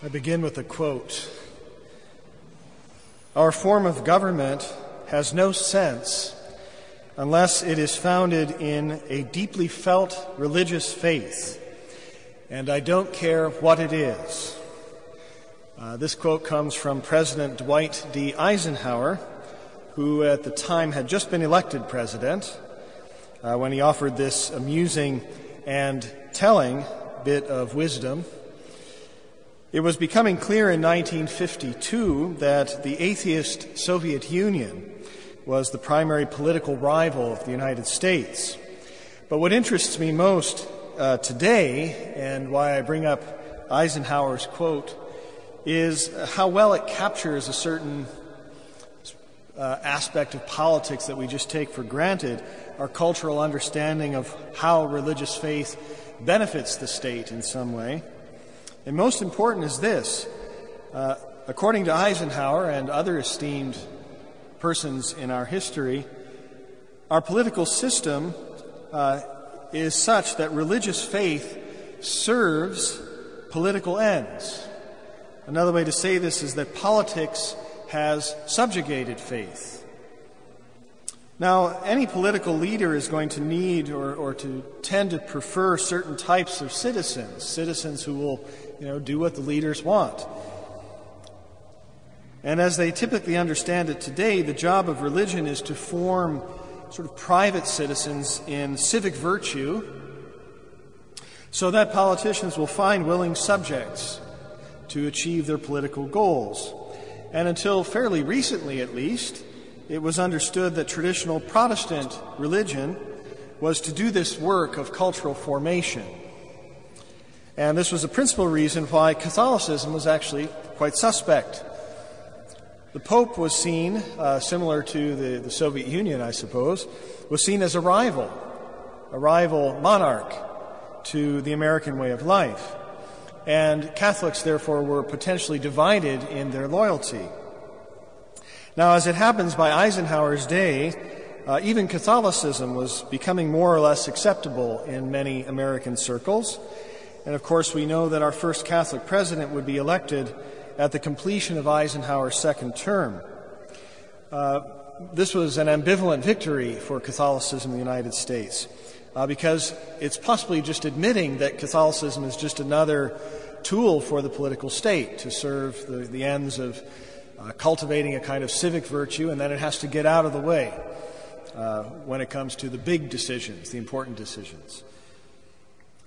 I begin with a quote Our form of government has no sense unless it is founded in a deeply felt religious faith, and I don't care what it is. Uh, this quote comes from President Dwight D. Eisenhower, who at the time had just been elected president, uh, when he offered this amusing and telling bit of wisdom. It was becoming clear in 1952 that the atheist Soviet Union was the primary political rival of the United States. But what interests me most uh, today, and why I bring up Eisenhower's quote, is how well it captures a certain uh, aspect of politics that we just take for granted our cultural understanding of how religious faith benefits the state in some way. And most important is this uh, according to Eisenhower and other esteemed persons in our history, our political system uh, is such that religious faith serves political ends. Another way to say this is that politics has subjugated faith. Now, any political leader is going to need or, or to tend to prefer certain types of citizens, citizens who will, you know, do what the leaders want. And as they typically understand it today, the job of religion is to form sort of private citizens in civic virtue so that politicians will find willing subjects to achieve their political goals. And until fairly recently, at least, it was understood that traditional Protestant religion was to do this work of cultural formation. And this was the principal reason why Catholicism was actually quite suspect the Pope was seen, uh, similar to the, the Soviet Union, I suppose, was seen as a rival, a rival monarch to the American way of life. And Catholics, therefore, were potentially divided in their loyalty. Now, as it happens by Eisenhower's day, uh, even Catholicism was becoming more or less acceptable in many American circles. And of course, we know that our first Catholic president would be elected at the completion of Eisenhower's second term. Uh, this was an ambivalent victory for Catholicism in the United States uh, because it's possibly just admitting that Catholicism is just another tool for the political state to serve the, the ends of uh, cultivating a kind of civic virtue, and then it has to get out of the way uh, when it comes to the big decisions, the important decisions.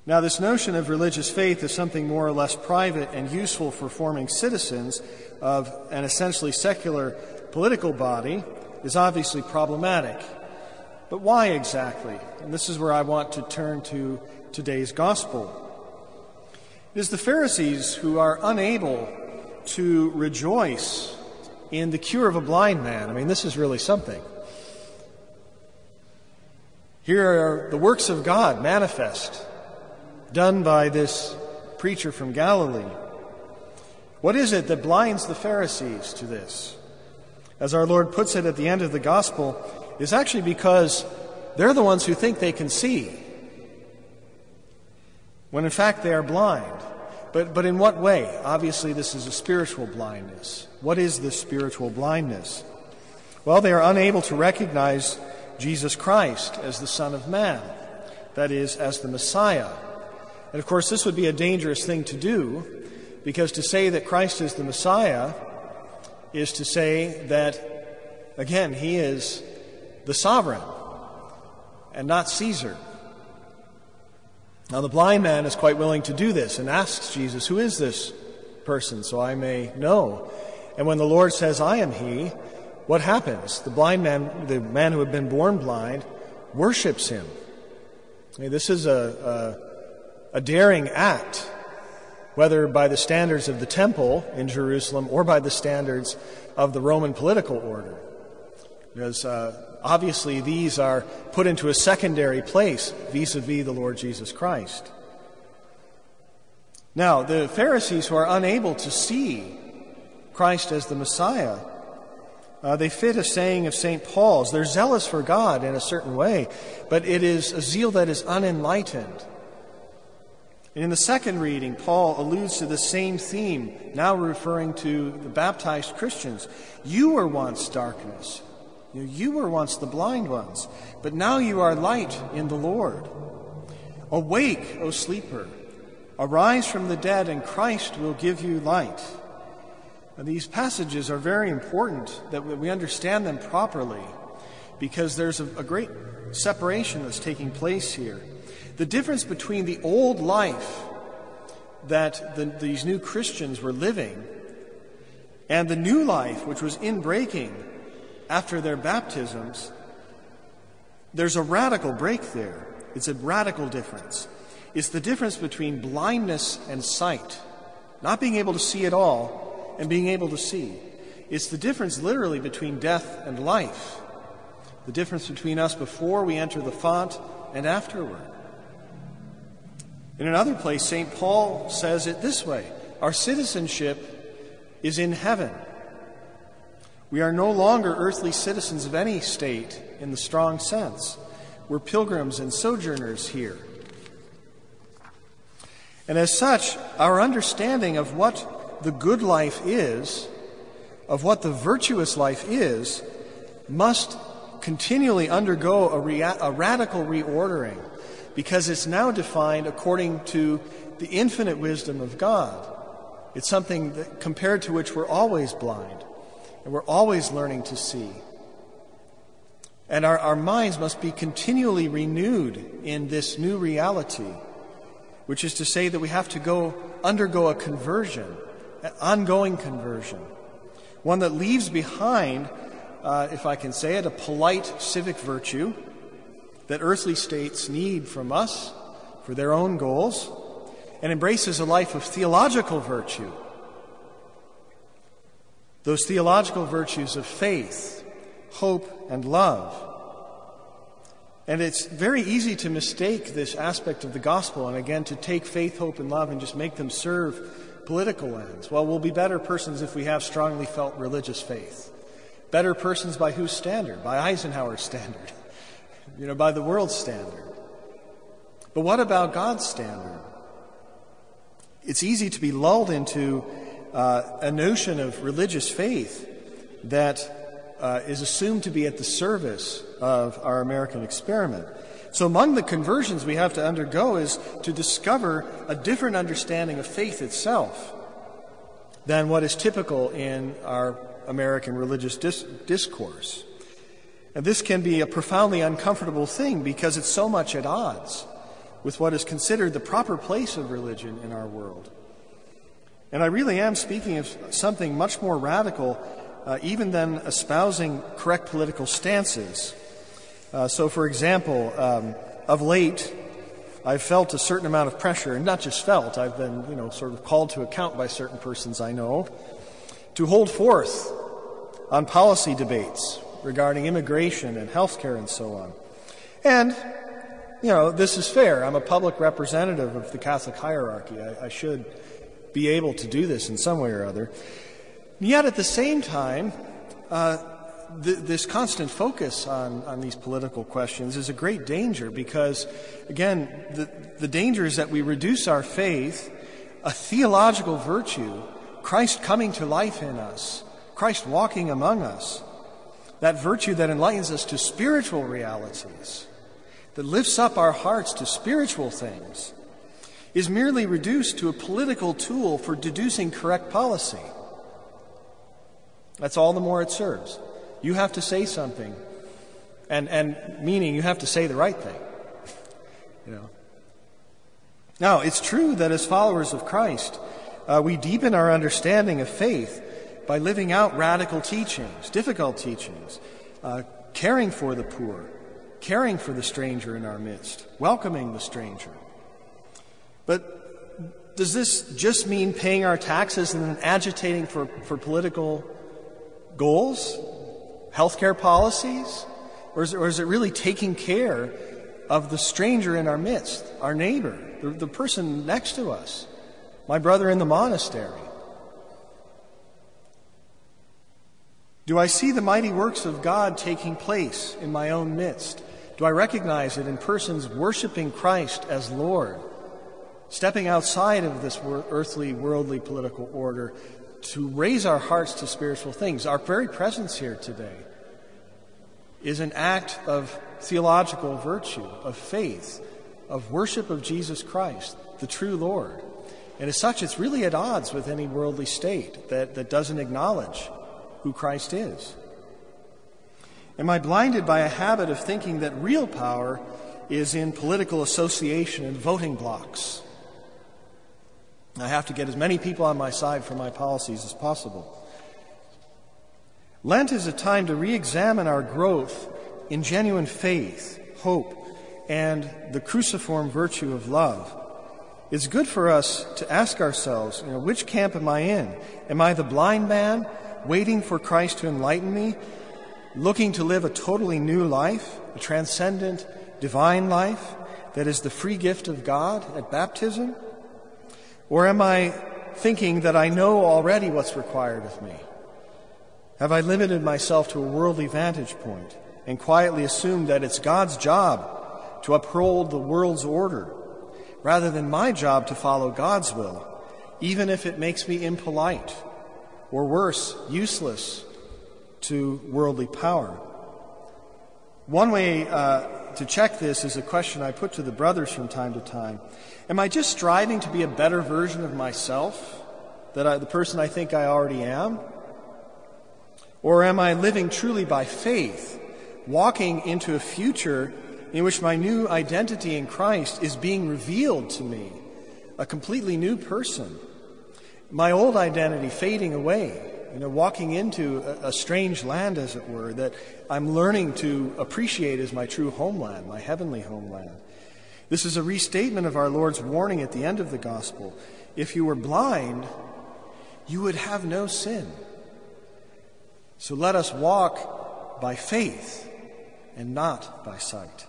Now, this notion of religious faith is something more or less private and useful for forming citizens of an essentially secular political body is obviously problematic. But why exactly? And this is where I want to turn to today's gospel. It is the Pharisees who are unable to rejoice in the cure of a blind man. I mean, this is really something. Here are the works of God manifest done by this preacher from Galilee. What is it that blinds the Pharisees to this? As our Lord puts it at the end of the gospel, is actually because they're the ones who think they can see, when in fact they are blind. But, but in what way? Obviously, this is a spiritual blindness. What is this spiritual blindness? Well, they are unable to recognize Jesus Christ as the Son of Man, that is, as the Messiah, and of course, this would be a dangerous thing to do because to say that Christ is the Messiah is to say that, again, he is the sovereign and not Caesar. Now, the blind man is quite willing to do this and asks Jesus, Who is this person, so I may know? And when the Lord says, I am he, what happens? The blind man, the man who had been born blind, worships him. This is a, a a daring act, whether by the standards of the temple in Jerusalem or by the standards of the Roman political order. Because uh, obviously these are put into a secondary place vis a vis the Lord Jesus Christ. Now, the Pharisees who are unable to see Christ as the Messiah, uh, they fit a saying of St. Paul's. They're zealous for God in a certain way, but it is a zeal that is unenlightened. And in the second reading, Paul alludes to the same theme, now referring to the baptized Christians. You were once darkness. You were once the blind ones, but now you are light in the Lord. Awake, O sleeper. Arise from the dead, and Christ will give you light. Now, these passages are very important that we understand them properly because there's a, a great separation that's taking place here. The difference between the old life that the, these new Christians were living and the new life which was in breaking after their baptisms, there's a radical break there. It's a radical difference. It's the difference between blindness and sight, not being able to see at all and being able to see. It's the difference literally between death and life, the difference between us before we enter the font and afterward. In another place, St. Paul says it this way Our citizenship is in heaven. We are no longer earthly citizens of any state in the strong sense. We're pilgrims and sojourners here. And as such, our understanding of what the good life is, of what the virtuous life is, must continually undergo a, rea- a radical reordering because it's now defined according to the infinite wisdom of God. It's something that, compared to which we're always blind and we're always learning to see. And our, our minds must be continually renewed in this new reality, which is to say that we have to go undergo a conversion, an ongoing conversion, one that leaves behind, uh, if I can say it, a polite civic virtue that earthly states need from us for their own goals, and embraces a life of theological virtue those theological virtues of faith, hope, and love. And it's very easy to mistake this aspect of the gospel and again to take faith, hope, and love and just make them serve political ends. Well, we'll be better persons if we have strongly felt religious faith. Better persons by whose standard? By Eisenhower's standard. You know, by the world's standard. But what about God's standard? It's easy to be lulled into uh, a notion of religious faith that uh, is assumed to be at the service of our American experiment. So, among the conversions we have to undergo is to discover a different understanding of faith itself than what is typical in our American religious dis- discourse. And this can be a profoundly uncomfortable thing because it's so much at odds with what is considered the proper place of religion in our world. And I really am speaking of something much more radical, uh, even than espousing correct political stances. Uh, so, for example, um, of late, I've felt a certain amount of pressure, and not just felt, I've been, you know, sort of called to account by certain persons I know, to hold forth on policy debates regarding immigration and health care and so on. And, you know, this is fair. I'm a public representative of the Catholic hierarchy. I, I should be able to do this in some way or other. Yet at the same time, uh, th- this constant focus on, on these political questions is a great danger because, again, the, the danger is that we reduce our faith, a theological virtue, Christ coming to life in us, Christ walking among us, that virtue that enlightens us to spiritual realities, that lifts up our hearts to spiritual things is merely reduced to a political tool for deducing correct policy. That's all the more it serves. You have to say something, and, and meaning you have to say the right thing. you know. Now, it's true that as followers of Christ, uh, we deepen our understanding of faith by living out radical teachings, difficult teachings, uh, caring for the poor, caring for the stranger in our midst, welcoming the stranger. But does this just mean paying our taxes and then agitating for, for political goals, healthcare policies? Or is, it, or is it really taking care of the stranger in our midst, our neighbor, the, the person next to us, my brother in the monastery? Do I see the mighty works of God taking place in my own midst? Do I recognize it in persons worshiping Christ as Lord? Stepping outside of this earthly, worldly political order to raise our hearts to spiritual things. Our very presence here today is an act of theological virtue, of faith, of worship of Jesus Christ, the true Lord. And as such, it's really at odds with any worldly state that, that doesn't acknowledge who Christ is. Am I blinded by a habit of thinking that real power is in political association and voting blocs? I have to get as many people on my side for my policies as possible. Lent is a time to re examine our growth in genuine faith, hope, and the cruciform virtue of love. It's good for us to ask ourselves, you know, which camp am I in? Am I the blind man waiting for Christ to enlighten me, looking to live a totally new life, a transcendent, divine life that is the free gift of God at baptism? Or am I thinking that I know already what's required of me? Have I limited myself to a worldly vantage point and quietly assumed that it's God's job to uphold the world's order? rather than my job to follow God's will, even if it makes me impolite or worse, useless to worldly power. One way uh, to check this is a question I put to the brothers from time to time. Am I just striving to be a better version of myself, that I, the person I think I already am? Or am I living truly by faith, walking into a future in which my new identity in Christ is being revealed to me, a completely new person. My old identity fading away, you know, walking into a, a, strange land, as it were, that I'm learning to appreciate as my true homeland, my heavenly homeland. This is a restatement of our Lord's warning at the end of the gospel. If you were blind, you would have no sin. So let us walk by faith and not by sight.